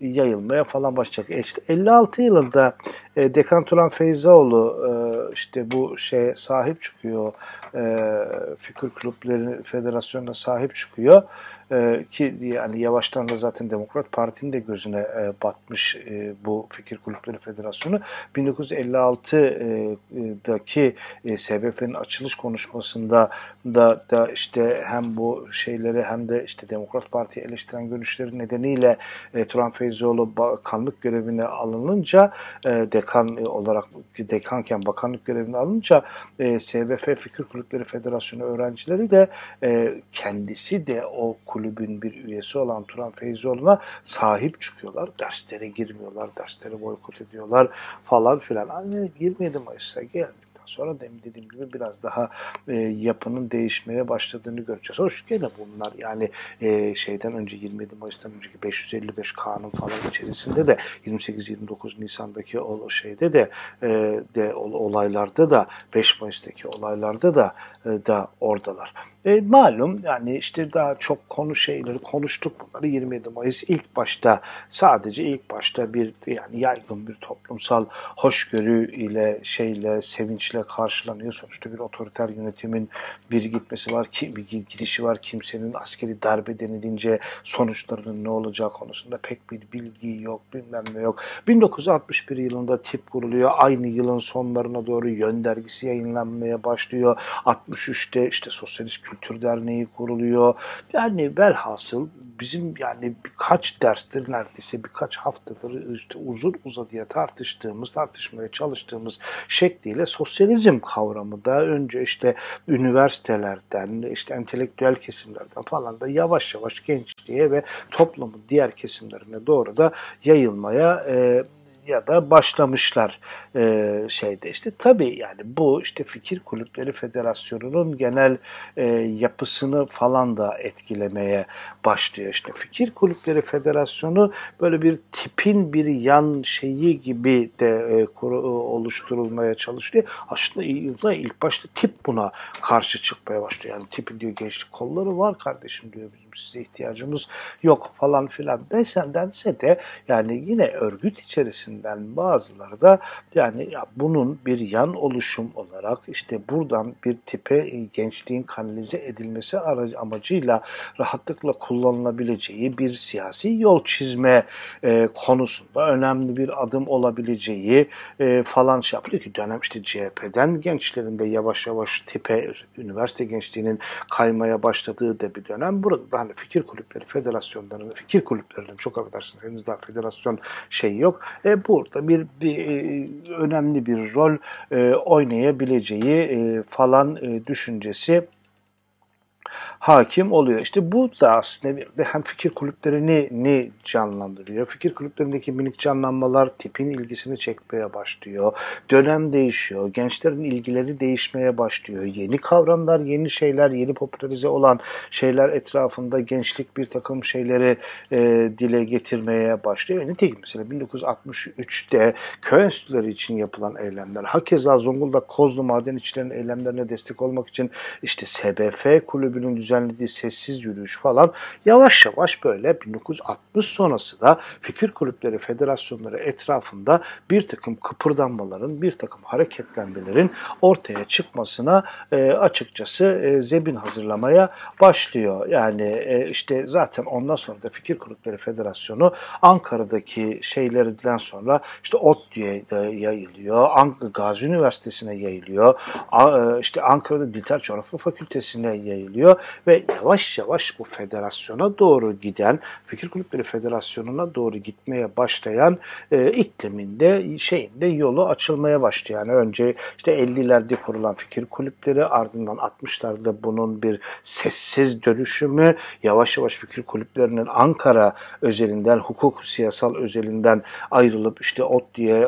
yayılmaya falan başlayacak. E işte 56 yılında e, Dekan Turan Feyzaoğlu e, işte bu şeye sahip çıkıyor. E, Fikir Kulüpleri Federasyonu'na sahip çıkıyor. E, ki yani yavaştan da zaten Demokrat Parti'nin de gözüne e, batmış e, bu Fikir Kulüpleri Federasyonu. 1956'daki e, SBF'nin açılış konuşmasında da, da işte hem bu şeyleri hem de işte Demokrat Parti'yi eleştiren görüşleri nedeniyle e, Turan Feyzoğlu bakanlık görevine alınınca e, dekan olarak dekanken bakanlık görevine alınca e, SBF Fikir Kulüpleri Federasyonu öğrencileri de e, kendisi de o kulübün bir üyesi olan Turan Feyzoğlu'na sahip çıkıyorlar. Derslere girmiyorlar, dersleri boykot ediyorlar falan filan. Hani 27 Mayıs'a geldik sonra demin dediğim gibi biraz daha e, yapının değişmeye başladığını göreceğiz. Hoş gene bunlar yani e, şeyden önce 27 Mayıs'tan önceki 555 kanun falan içerisinde de 28-29 Nisan'daki o şeyde de e, de olaylarda da 5 Mayıs'taki olaylarda da e, da oradalar. E, malum yani işte daha çok konu şeyleri konuştuk bunları 27 Mayıs ilk başta sadece ilk başta bir yani yaygın bir toplumsal hoşgörü ile şeyle sevinçle karşılanıyor. Sonuçta bir otoriter yönetimin bir gitmesi var, ki bir gidişi var. Kimsenin askeri darbe denilince sonuçlarının ne olacağı konusunda pek bir bilgi yok, bilmem ne yok. 1961 yılında tip kuruluyor. Aynı yılın sonlarına doğru yön dergisi yayınlanmaya başlıyor. 63'te işte Sosyalist Kültür Derneği kuruluyor. Yani velhasıl bizim yani birkaç derstir neredeyse birkaç haftadır işte uzun uzadıya tartıştığımız, tartışmaya çalıştığımız şekliyle sosyalizm kavramı da önce işte üniversitelerden, işte entelektüel kesimlerden falan da yavaş yavaş gençliğe ve toplumun diğer kesimlerine doğru da yayılmaya e, ya da başlamışlar e, şeyde işte tabii yani bu işte Fikir Kulüpleri Federasyonu'nun genel e, yapısını falan da etkilemeye başlıyor. İşte Fikir Kulüpleri Federasyonu böyle bir tipin bir yan şeyi gibi de e, kuru, oluşturulmaya çalışıyor. Aslında ilk, başta tip buna karşı çıkmaya başlıyor. Yani tipin diyor gençlik kolları var kardeşim diyor bizim size ihtiyacımız yok falan filan desen dense de yani yine örgüt içerisinden bazıları da yani ya bunun bir yan oluşum olarak işte buradan bir tipe e, gençliğin kanalize edilmesi amacıyla rahatlıkla kullanılabileceği bir siyasi yol çizme e, konusunda önemli bir adım olabileceği e, falan şey yapıyor ki dönem işte CHP'den gençlerin de yavaş yavaş tipe üniversite gençliğinin kaymaya başladığı da bir dönem. Burada da hani fikir kulüpleri, federasyonların, fikir kulüplerinin çok affedersiniz henüz daha federasyon şey yok. E, burada bir, bir e, önemli bir rol e, oynayabileceği e, falan düşüncesi hakim oluyor. İşte bu da aslında bir de hem fikir kulüplerini ni canlandırıyor. Fikir kulüplerindeki minik canlanmalar tipin ilgisini çekmeye başlıyor. Dönem değişiyor. Gençlerin ilgileri değişmeye başlıyor. Yeni kavramlar, yeni şeyler, yeni popülerize olan şeyler etrafında gençlik bir takım şeyleri e, dile getirmeye başlıyor. Nitekim mesela 1963'te köy enstitüleri için yapılan eylemler, hakeza Zonguldak Kozlu Maden İşçilerin eylemlerine destek olmak için işte SBF kulübünün düzenlediği sessiz yürüyüş falan yavaş yavaş böyle 1960 sonrası da fikir kulüpleri, federasyonları etrafında bir takım kıpırdanmaların, bir takım hareketlenmelerin ortaya çıkmasına e, açıkçası e, zemin hazırlamaya başlıyor. Yani e, işte zaten ondan sonra da Fikir Kulüpleri Federasyonu Ankara'daki şeylerden sonra işte ODTÜ'ye yayılıyor, Gazi Üniversitesi'ne yayılıyor, e, işte Ankara'da Dilter Coğrafya Fakültesi'ne yayılıyor ve yavaş yavaş bu federasyona doğru giden, Fikir Kulüpleri Federasyonu'na doğru gitmeye başlayan e, ikliminde şeyinde yolu açılmaya başlıyor. Yani önce işte 50'lerde kurulan fikir kulüpleri ardından 60'larda bunun bir sessiz dönüşümü yavaş yavaş fikir kulüplerinin Ankara özelinden, hukuk siyasal özelinden ayrılıp işte ODTÜ'ye,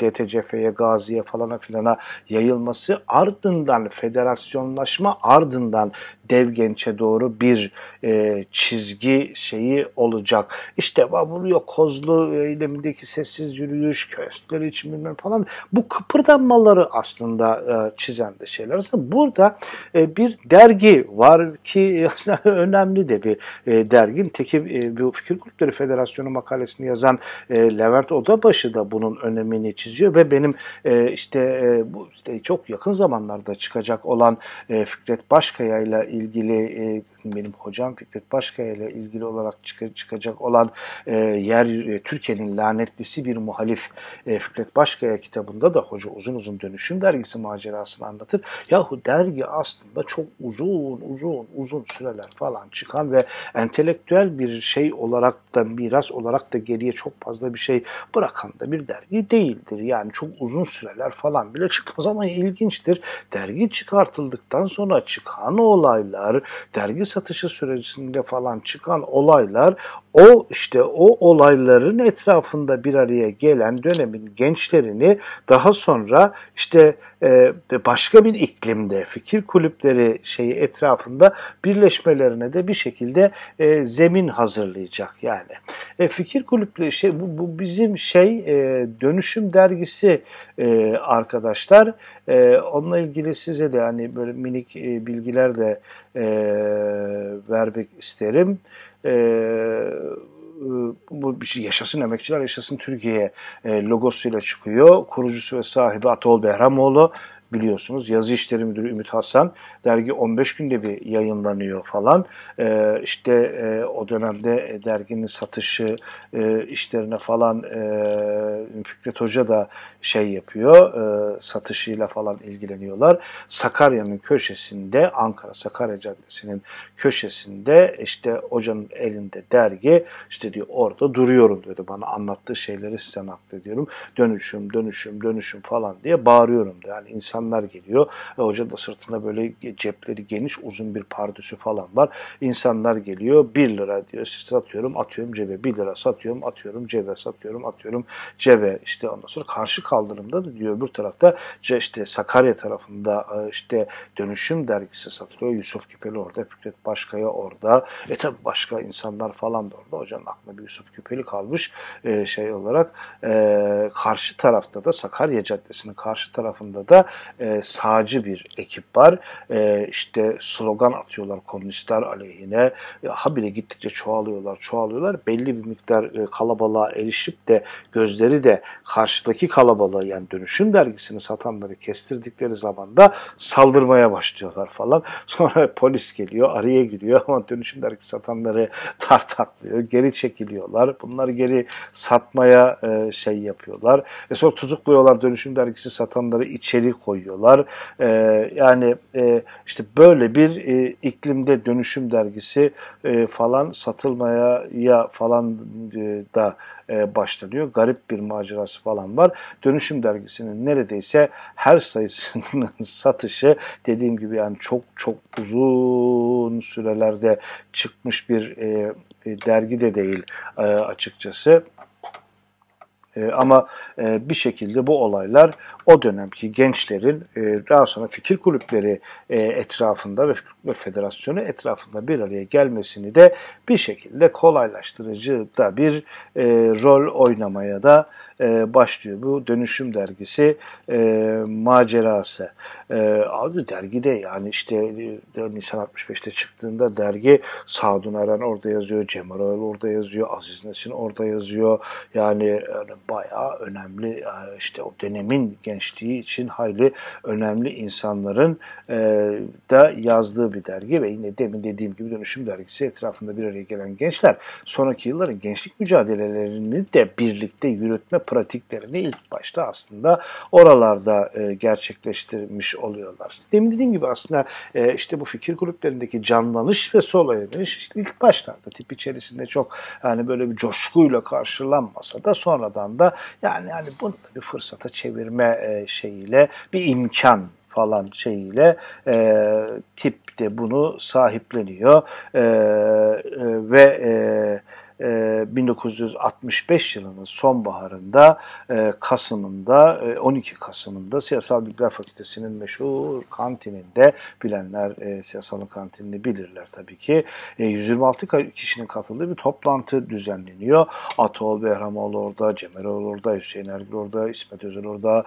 DTCF'ye, Gazi'ye falana filana yayılması ardından federasyonlaşma ardından dev gençe doğru bir e, çizgi şeyi olacak. İşte vuruyor kozlu eylemindeki sessiz yürüyüş, köstleri için bilmem falan bu kıpırdanmaları aslında e, çizen de şeyler. Aslında burada e, bir dergi var ki aslında (laughs) önemli de bir e, dergin. Teki e, bu Fikir Kulüpleri Federasyonu makalesini yazan e, Levent Odabaşı da bunun önemini çiziyor ve benim e, işte e, bu işte çok yakın zamanlarda çıkacak olan e, Fikret Başkaya ile ilgili e, benim hocam Fikret Başkaya ile ilgili olarak çıkacak olan e, yer e, Türkiye'nin lanetlisi bir muhalif e, Fikret Başkaya kitabında da hoca uzun uzun dönüşüm dergisi macerasını anlatır. Yahu dergi aslında çok uzun uzun uzun süreler falan çıkan ve entelektüel bir şey olarak da miras olarak da geriye çok fazla bir şey bırakan da bir dergi değildir. Yani çok uzun süreler falan bile çıkmaz ama ilginçtir. Dergi çıkartıldıktan sonra çıkan olaylar, dergi satışı sürecinde falan çıkan olaylar o işte o olayların etrafında bir araya gelen dönemin gençlerini daha sonra işte e, başka bir iklimde fikir kulüpleri şeyi etrafında birleşmelerine de bir şekilde e, zemin hazırlayacak yani. E, fikir kulüpleri şey bu, bu bizim şey e, dönüşüm dergisi e, arkadaşlar. E, onunla ilgili size de hani böyle minik e, bilgiler de e, vermek isterim. Eee bu bir şey yaşasın emekçiler yaşasın Türkiye e, logosuyla çıkıyor. Kurucusu ve sahibi Atol Behramoğlu biliyorsunuz. Yazı işleri müdürü Ümit Hasan. Dergi 15 günde bir yayınlanıyor falan. E, işte e, o dönemde derginin satışı e, işlerine falan e, Fikret Hoca da şey yapıyor. E, satışıyla falan ilgileniyorlar. Sakarya'nın köşesinde Ankara Sakarya Caddesi'nin köşesinde işte hocanın elinde dergi işte diyor orada duruyorum dedi bana anlattığı şeyleri size naklediyorum. Dönüşüm, dönüşüm, dönüşüm falan diye bağırıyorum yani insan insanlar geliyor. E, hoca da sırtında böyle cepleri geniş uzun bir pardüsü falan var. İnsanlar geliyor 1 lira diyor satıyorum atıyorum cebe 1 lira satıyorum atıyorum cebe satıyorum atıyorum cebe işte ondan sonra karşı kaldırımda da diyor bir tarafta işte Sakarya tarafında e, işte dönüşüm dergisi satılıyor. Yusuf Küpeli orada, Fikret Başkaya orada. E tabi başka insanlar falan da orada. Hocanın aklına bir Yusuf Küpeli kalmış e, şey olarak. E, karşı tarafta da Sakarya Caddesi'nin karşı tarafında da e, sağcı bir ekip var. E, işte slogan atıyorlar komünistler aleyhine. E, habire gittikçe çoğalıyorlar, çoğalıyorlar. Belli bir miktar e, kalabalığa erişip de gözleri de karşıdaki kalabalığı yani dönüşüm dergisini satanları kestirdikleri zaman da saldırmaya başlıyorlar falan. (laughs) Sonra polis geliyor, araya giriyor ama dönüşüm dergisi satanları tartaklıyor, geri çekiliyorlar. Bunları geri satmaya e, şey yapıyorlar. E sonra tutukluyorlar dönüşüm dergisi satanları içeri koyuyorlar. E, yani e, işte böyle bir e, iklimde dönüşüm dergisi e, falan satılmaya ya falan e, da e, başlanıyor. Garip bir macerası falan var. Dönüşüm dergisinin neredeyse her sayısının (laughs) satışı dediğim gibi yani çok çok uzun sürelerde çıkmış bir e, e dergi de değil e, açıkçası. E, ama e, bir şekilde bu olaylar o dönemki gençlerin e, daha sonra fikir kulüpleri e, etrafında ve Fikir Kulüpleri Federasyonu etrafında bir araya gelmesini de bir şekilde kolaylaştırıcı da bir e, rol oynamaya da e, başlıyor. Bu Dönüşüm Dergisi e, macerası. E, abi dergide yani işte e, Nisan 65'te çıktığında dergi Sadun Eren orada yazıyor, Cemal Oral orada yazıyor, Aziz Nesin orada yazıyor. Yani, yani bayağı önemli e, işte o dönemin gençliği için hayli önemli insanların e, da yazdığı bir dergi ve yine demin dediğim gibi Dönüşüm Dergisi etrafında bir araya gelen gençler sonraki yılların gençlik mücadelelerini de birlikte yürütme pratiklerini ilk başta aslında oralarda e, gerçekleştirmiş oluyorlar. Demin dediğim gibi aslında e, işte bu fikir gruplarındaki canlanış ve sol oynanış ilk başlarda tip içerisinde çok yani böyle bir coşkuyla karşılanmasa da sonradan da yani yani bunu da bir fırsata çevirme e, şeyiyle bir imkan falan şeyiyle e, tip de bunu sahipleniyor e, e, ve e, 1965 ee, yılının sonbaharında e, Kasım'ında 12 e, Kasım'ında Siyasal Bilgiler Fakültesi'nin meşhur kantininde bilenler e, siyasalın kantinini bilirler tabii ki 126 kişinin katıldığı bir toplantı düzenleniyor. Atol Behramoğlu orada, Cemeroğlu orada, Hüseyin Ergül orada, İsmet Özel orada,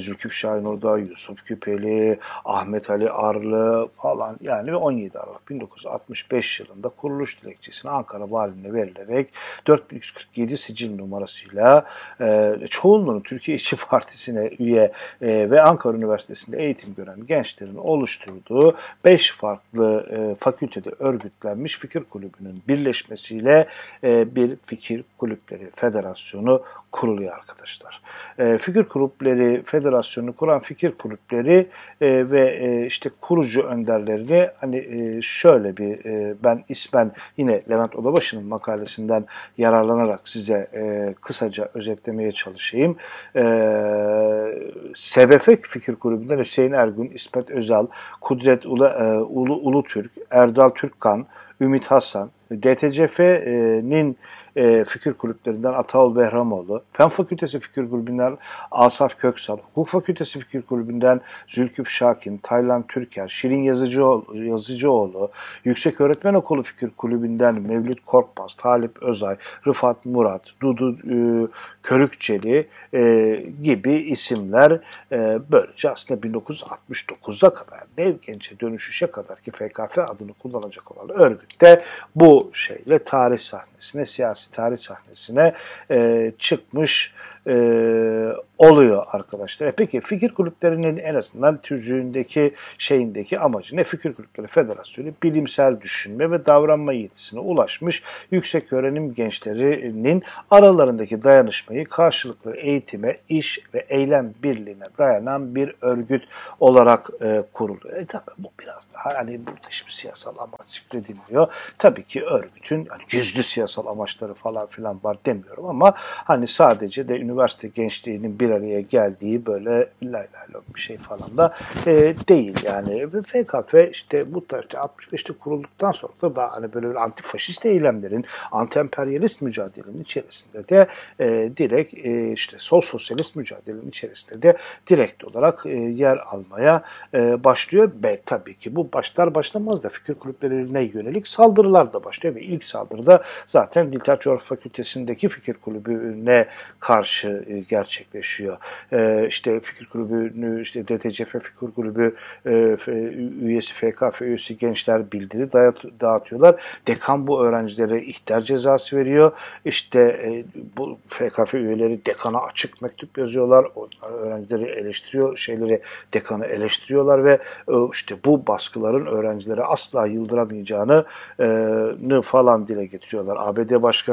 Zülküf Şahin orada, Yusuf Küpeli, Ahmet Ali Arlı falan yani 17 Aralık 1965 yılında kuruluş dilekçesini Ankara Valiliğine verilen ederek 4147 sicil numarasıyla e, çoğunluğunu Türkiye İşçi (laughs) Partisi'ne üye e, ve Ankara Üniversitesi'nde eğitim gören gençlerin oluşturduğu 5 farklı e, fakültede örgütlenmiş fikir kulübünün birleşmesiyle e, bir fikir kulüpleri federasyonu kuruluyor arkadaşlar. E, fikir kulüpleri federasyonu kuran fikir kulüpleri e, ve e, işte kurucu önderlerini hani e, şöyle bir e, ben ismen yine Levent Odabaşı'nın makalesinden yararlanarak size e, kısaca özetlemeye çalışayım. E, SBF Fikir Kulübü'nden Hüseyin Ergün, İsmet Özal, Kudret Ulu, e, Ulu, Ulu Türk, Erdal Türkkan, Ümit Hasan, DTCF'nin e, fikir kulüplerinden Ataol Behramoğlu, Fen Fakültesi Fikir Kulübü'nden Asaf Köksal, Hukuk Fakültesi Fikir Kulübü'nden Zülküp Şakin, Taylan Türker, Şirin Yazıcıoğlu, Yazıcıoğlu Yüksek Öğretmen Okulu Fikir Kulübü'nden Mevlüt Korkmaz, Talip Özay, Rıfat Murat, Dudu e, Körükçeli e, gibi isimler e, böylece aslında 1969'a kadar dev gençe dönüşüşe kadar ki FKF adını kullanacak olan örgütte bu şeyle tarih sahnesine, siyasi tarih sahnesine e, çıkmış e, oluyor arkadaşlar. E peki fikir kulüplerinin en azından tüzüğündeki şeyindeki amacı ne? Fikir Kulüpleri Federasyonu bilimsel düşünme ve davranma yetisine ulaşmış yüksek öğrenim gençlerinin aralarındaki dayanışmayı karşılıklı eğitime, iş ve eylem birliğine dayanan bir örgüt olarak e, kuruluyor. E tabi bu biraz daha hani burada hiçbir siyasal amaç zikredilmiyor. Tabii ki örgütün yani gizli siyasal amaçları falan filan var demiyorum ama hani sadece de üniversite gençliğinin bir araya geldiği böyle lay lay bir şey falan da e, değil yani. Ve FKF işte bu işte 65'te kurulduktan sonra da daha hani böyle antifaşist eylemlerin, anti-emperyalist mücadelenin içerisinde de e, direkt e, işte sol sosyalist mücadelenin içerisinde de direkt olarak e, yer almaya e, başlıyor. Ve tabii ki bu başlar başlamaz da fikir kulüplerine yönelik saldırılar da başlıyor ve ilk saldırıda zaten Dil Coğrafya Fakültesi'ndeki fikir kulübüne karşı e, gerçekleşiyor. E, işte fikir kulübünü işte DTCF fikir kulübü e, üyesi FKF üyesi gençler bildiri dağıtıyorlar. Dekan bu öğrencilere ihtar cezası veriyor. İşte e, bu FKF üyeleri dekana açık mektup yazıyorlar. Öğrencileri eleştiriyor, şeyleri dekanı eleştiriyorlar ve işte bu baskıların öğrencilere asla yıldıramayacağını e, falan dile getiriyorlar. ABD Başkanı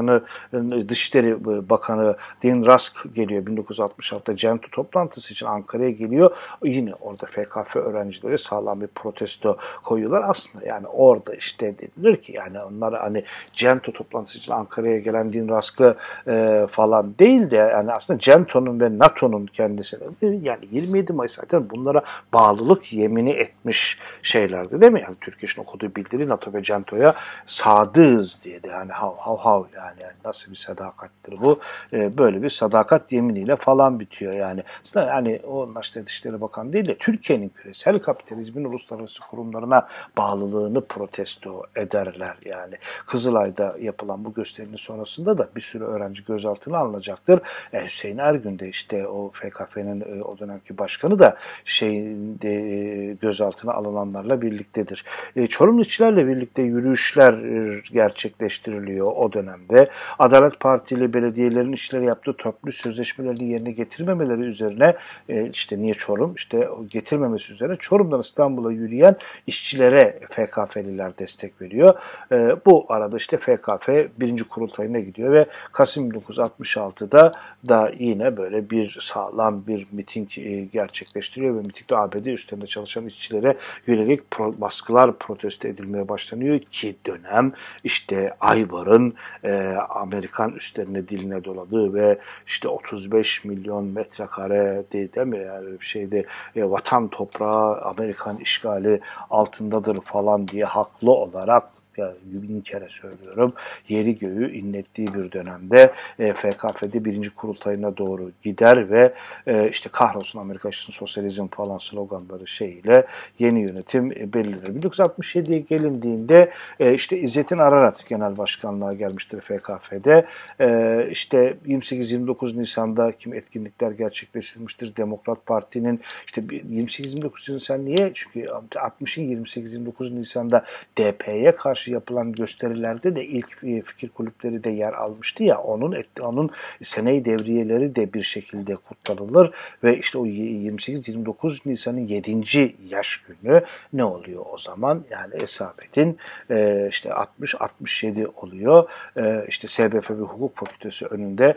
e, Dışişleri Bakanı Dean Rusk geliyor 1966'da CENTU toplantısı için Ankara'ya geliyor. Yine orada FKF öğrencileri sağlam bir protesto koyuyorlar. Aslında yani orada işte denilir ki yani onlar hani CENTU toplantısı için Ankara'ya gelen Dean Rusk'ı e, falan değil de yani aslında CENTO'nun ve NATO'nun kendisi yani 27 Mayıs zaten bunlara bağlılık yemini etmiş şeylerdi değil mi? Yani Türkiye'nin okuduğu bildiri NATO ve CENTO'ya sadığız diye de yani hav hav hav yani, yani nasıl bir sadakattir bu? E, böyle bir sadakat yeminiyle falan bitiyor yani. Aslında yani o işte Dışişleri Bakan değil de Türkiye'nin küresel kapitalizmin uluslararası kurumlarına bağlılığını protesto ederler yani. Kızılay'da yapılan bu gösterinin sonrasında da bir sürü öğrenci gözaltına alınacaktır. E, Hüseyin Ergün de işte o FKF'nin e, o dönemki başkanı da şeyde e, gözaltına alınanlarla birliktedir. E, Çorum işçilerle birlikte yürüyüşler e, gerçekleştiriliyor o dönemde. Adalet Partili belediyelerin işleri yaptığı toplu sözleşmelerini yerine getirmemeleri üzerine e, işte niye Çorum? İşte getirmemesi üzerine Çorum'dan İstanbul'a yürüyen işçilere FKF'liler destek veriyor. E, bu arada işte FKF birinci kurultayına gidiyor ve Kasım 1966'da da yine böyle bir sağlam bir miting e, gerçekleştiriyor ve mitingde ABD üstlerinde çalışan işçilere yönelik pro, baskılar protesto edilmeye başlanıyor ki dönem işte Aybar'ın e, Amerikan üstlerine diline doladığı ve işte 35 milyon metrekare değil, değil mi? Yani bir şeyde e, vatan toprağı Amerikan işgali altındadır falan diye haklı olarak ya bin kere söylüyorum yeri göğü inlettiği bir dönemde e, FKF'de birinci kurultayına doğru gider ve e, işte kahrolsun Amerika için sosyalizm falan sloganları şeyiyle yeni yönetim e, belirlenir. 1967'ye gelindiğinde e, işte İzzettin Ararat genel başkanlığa gelmiştir FKF'de. E, işte 28-29 Nisan'da kim etkinlikler gerçekleştirmiştir. Demokrat Parti'nin işte 28-29 Nisan niye? Çünkü 60'ın 28-29 Nisan'da DP'ye karşı karşı yapılan gösterilerde de ilk e, fikir kulüpleri de yer almıştı ya onun onun seney devriyeleri de bir şekilde kutlanılır ve işte o 28-29 Nisan'ın 7. yaş günü ne oluyor o zaman? Yani Esamet'in e, işte 60-67 oluyor. E, işte SBF ve Hukuk Fakültesi önünde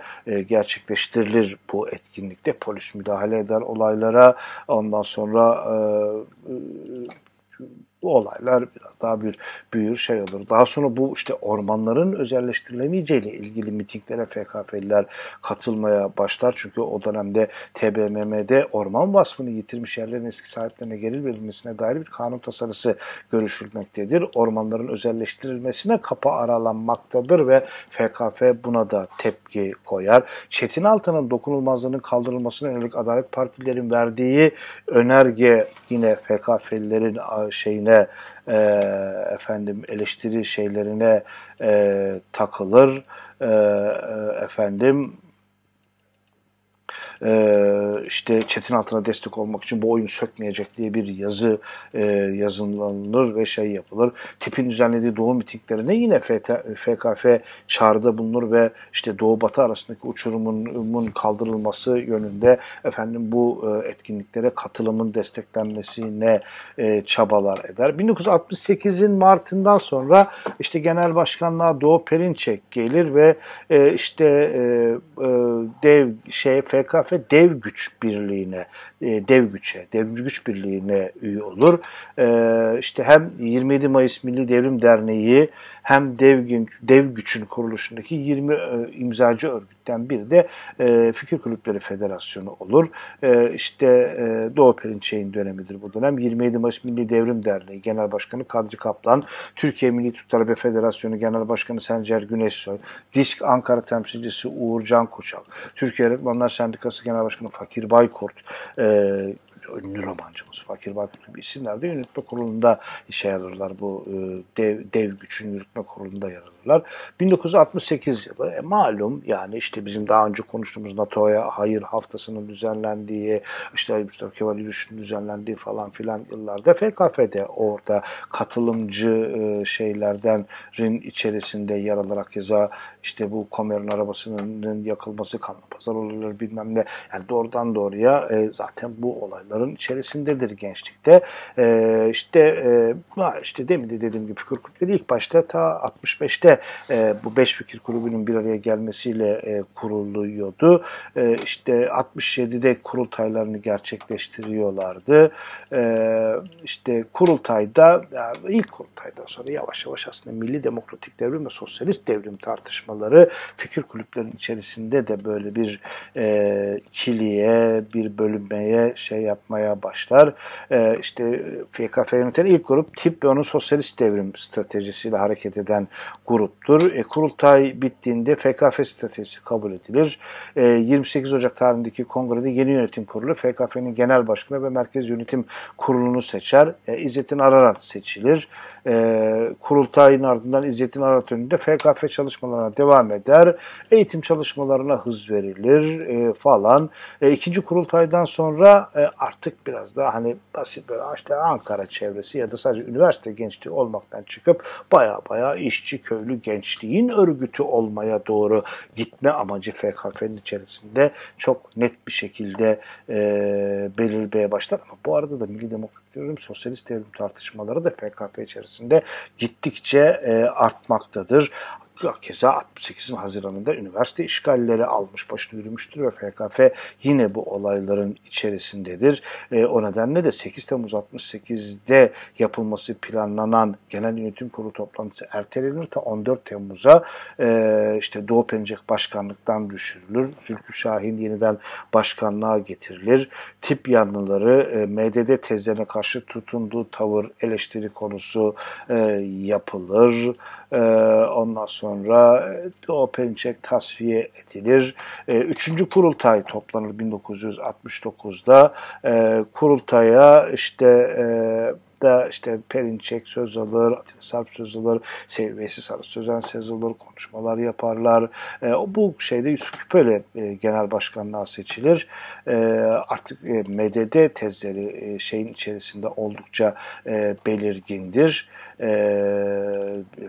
gerçekleştirilir bu etkinlikte. Polis müdahale eder olaylara. Ondan sonra bu olaylar biraz daha bir büyür şey olur. Daha sonra bu işte ormanların özelleştirilemeyeceğiyle ilgili mitinglere FKP'liler katılmaya başlar. Çünkü o dönemde TBMM'de orman vasfını yitirmiş yerlerin eski sahiplerine geri verilmesine dair bir kanun tasarısı görüşülmektedir. Ormanların özelleştirilmesine kapı aralanmaktadır ve FKP buna da tepki koyar. Çetin Altan'ın dokunulmazlığının kaldırılmasına yönelik Adalet Partilerin verdiği önerge yine FKP'lilerin şeyine e, efendim eleştiri şeylerine e, takılır. E, e, efendim e, işte Çetin Altın'a destek olmak için bu oyun sökmeyecek diye bir yazı e, yazılanır ve şey yapılır. Tipin düzenlediği doğu mitinglerine yine FT, FKF çağrıda bulunur ve işte doğu batı arasındaki uçurumun kaldırılması yönünde efendim bu e, etkinliklere katılımın desteklenmesine e, çabalar eder. 1968'in Mart'ından sonra işte genel başkanlığa Doğu Perinçek gelir ve e, işte e, e, dev şey FKF dev güç birliğine e, dev güçe, devrimci güç birliğine üye olur. E, işte hem 27 Mayıs Milli Devrim Derneği hem dev, dev güçün kuruluşundaki 20 e, imzacı örgütten biri de e, Fikir Kulüpleri Federasyonu olur. E, işte e, Doğu Perinçek'in dönemidir bu dönem. 27 Mayıs Milli Devrim Derneği Genel Başkanı Kadri Kaplan, Türkiye Milli Türk Talebe Federasyonu Genel Başkanı Sencer Güneşsoy, Disk Ankara temsilcisi Uğur Can Koçak, Türkiye Öğretmenler Sendikası Genel Başkanı Fakir Baykurt, e, ünlü romancımız Fakir gibi isimler de yönetme kurulunda işe yararlar. Bu e, dev, dev gücün yürütme kurulunda yer alırlar. 1968 yılı e, malum yani işte bizim daha önce konuştuğumuz NATO'ya hayır haftasının düzenlendiği, işte Mustafa Kemal Yürüyüşü'nün düzenlendiği falan filan yıllarda FKF'de orada katılımcı e, şeylerden rin içerisinde yer alarak keza işte bu Komer'in arabasının yakılması, kanlı pazar olayları bilmem ne yani doğrudan doğruya e, zaten bu olayların içerisindedir gençlikte. E, işte e, işte demin de dediğim gibi fikir kulüpleri ilk başta ta 65'te e, bu beş fikir kulübünün bir araya gelmesiyle e, kuruluyordu. E, işte 67'de kurultaylarını gerçekleştiriyorlardı. E, işte kurultayda yani ilk kurultaydan sonra yavaş yavaş aslında milli demokratik devrim ve sosyalist devrim tartışmaları fikir kulüplerinin içerisinde de böyle bir e, ikiliye, bir bölünmeye şey yapmaya başlar. E, işte FKF yöneten ilk grup tip ve onun sosyalist devrim stratejisiyle hareket eden gruptur. E, kurultay bittiğinde FKF stratejisi kabul edilir. E, 28 Ocak tarihindeki kongrede yeni yönetim kurulu FKF'nin genel başkanı ve merkez yönetim kurulunu seçer. E, İzzettin Ararat seçilir e, kurultayın ardından İzzettin Arat önünde FKF çalışmalarına devam eder. Eğitim çalışmalarına hız verilir e, falan. E, ikinci kurultaydan sonra e, artık biraz daha hani basit böyle işte Ankara çevresi ya da sadece üniversite gençliği olmaktan çıkıp baya baya işçi köylü gençliğin örgütü olmaya doğru gitme amacı FKF'nin içerisinde çok net bir şekilde e, belirmeye başlar. Ama bu arada da Milli Demokrat diyorum sosyalist devrim tartışmaları da PKP içerisinde gittikçe e, artmaktadır. Keza 68'in Haziran'ında üniversite işgalleri almış başını yürümüştür ve PKF yine bu olayların içerisindedir. E, o nedenle de 8 Temmuz 68'de yapılması planlanan Genel Yönetim Kurulu toplantısı ertelenir ta 14 Temmuz'a e, işte Doğu Perinçek başkanlıktan düşürülür. Zülkü Şahin yeniden başkanlığa getirilir. Tip yanlıları e, MDD tezlerine karşı tutunduğu tavır eleştiri konusu e, yapılır. E, ondan sonra Doğu Perinçek tasfiye edilir. E, üçüncü kurultay toplanır 1969'da. E, kurultaya işte e, da işte Perinçek söz alır, Atilla Sarp söz alır, Seviyesi Sarı Sözen söz alır, konuşmalar yaparlar. E, bu şeyde Yusuf Küpeli e, genel başkanlığa seçilir. E, artık e, MDD tezleri e, şeyin içerisinde oldukça e, belirgindir e,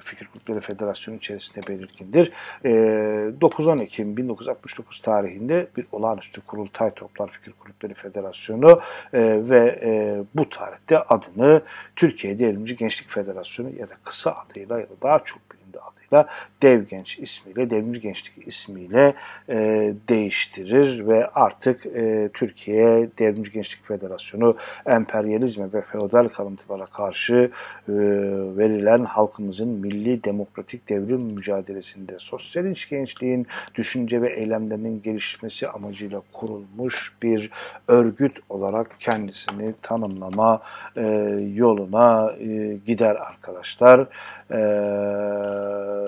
Fikir Kulüpleri Federasyonu içerisinde belirgindir. E, 9-10 Ekim 1969 tarihinde bir olağanüstü kurultay toplar Fikir Kulüpleri Federasyonu e, ve e, bu tarihte adını Türkiye Devrimci Gençlik Federasyonu ya da kısa adıyla ya da daha çok adıyla Dev Genç ismiyle, Devrimci Gençlik ismiyle e, değiştirir ve artık e, Türkiye Devrimci Gençlik Federasyonu emperyalizme ve feodal kalıntılara karşı e, verilen halkımızın milli demokratik devrim mücadelesinde sosyalist gençliğin düşünce ve eylemlerinin gelişmesi amacıyla kurulmuş bir örgüt olarak kendisini tanımlama e, yoluna e, gider arkadaşlar. Eee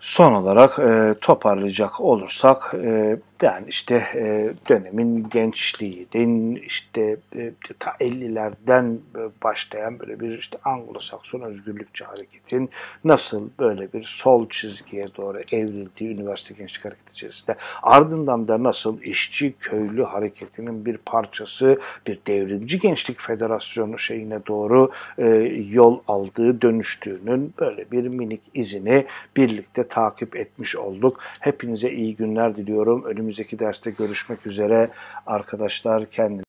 Son olarak e, toparlayacak olursak e, yani işte e, dönemin gençliğinin işte e, ta 50'lerden başlayan böyle bir işte Anglo-Sakson özgürlükçü hareketin nasıl böyle bir sol çizgiye doğru evrildiği üniversite gençlik hareketi içerisinde ardından da nasıl işçi köylü hareketinin bir parçası bir devrimci gençlik federasyonu şeyine doğru e, yol aldığı dönüştüğünün böyle bir minik izini birlikte takip etmiş olduk. Hepinize iyi günler diliyorum. Önümüzdeki derste görüşmek üzere. Arkadaşlar kendinize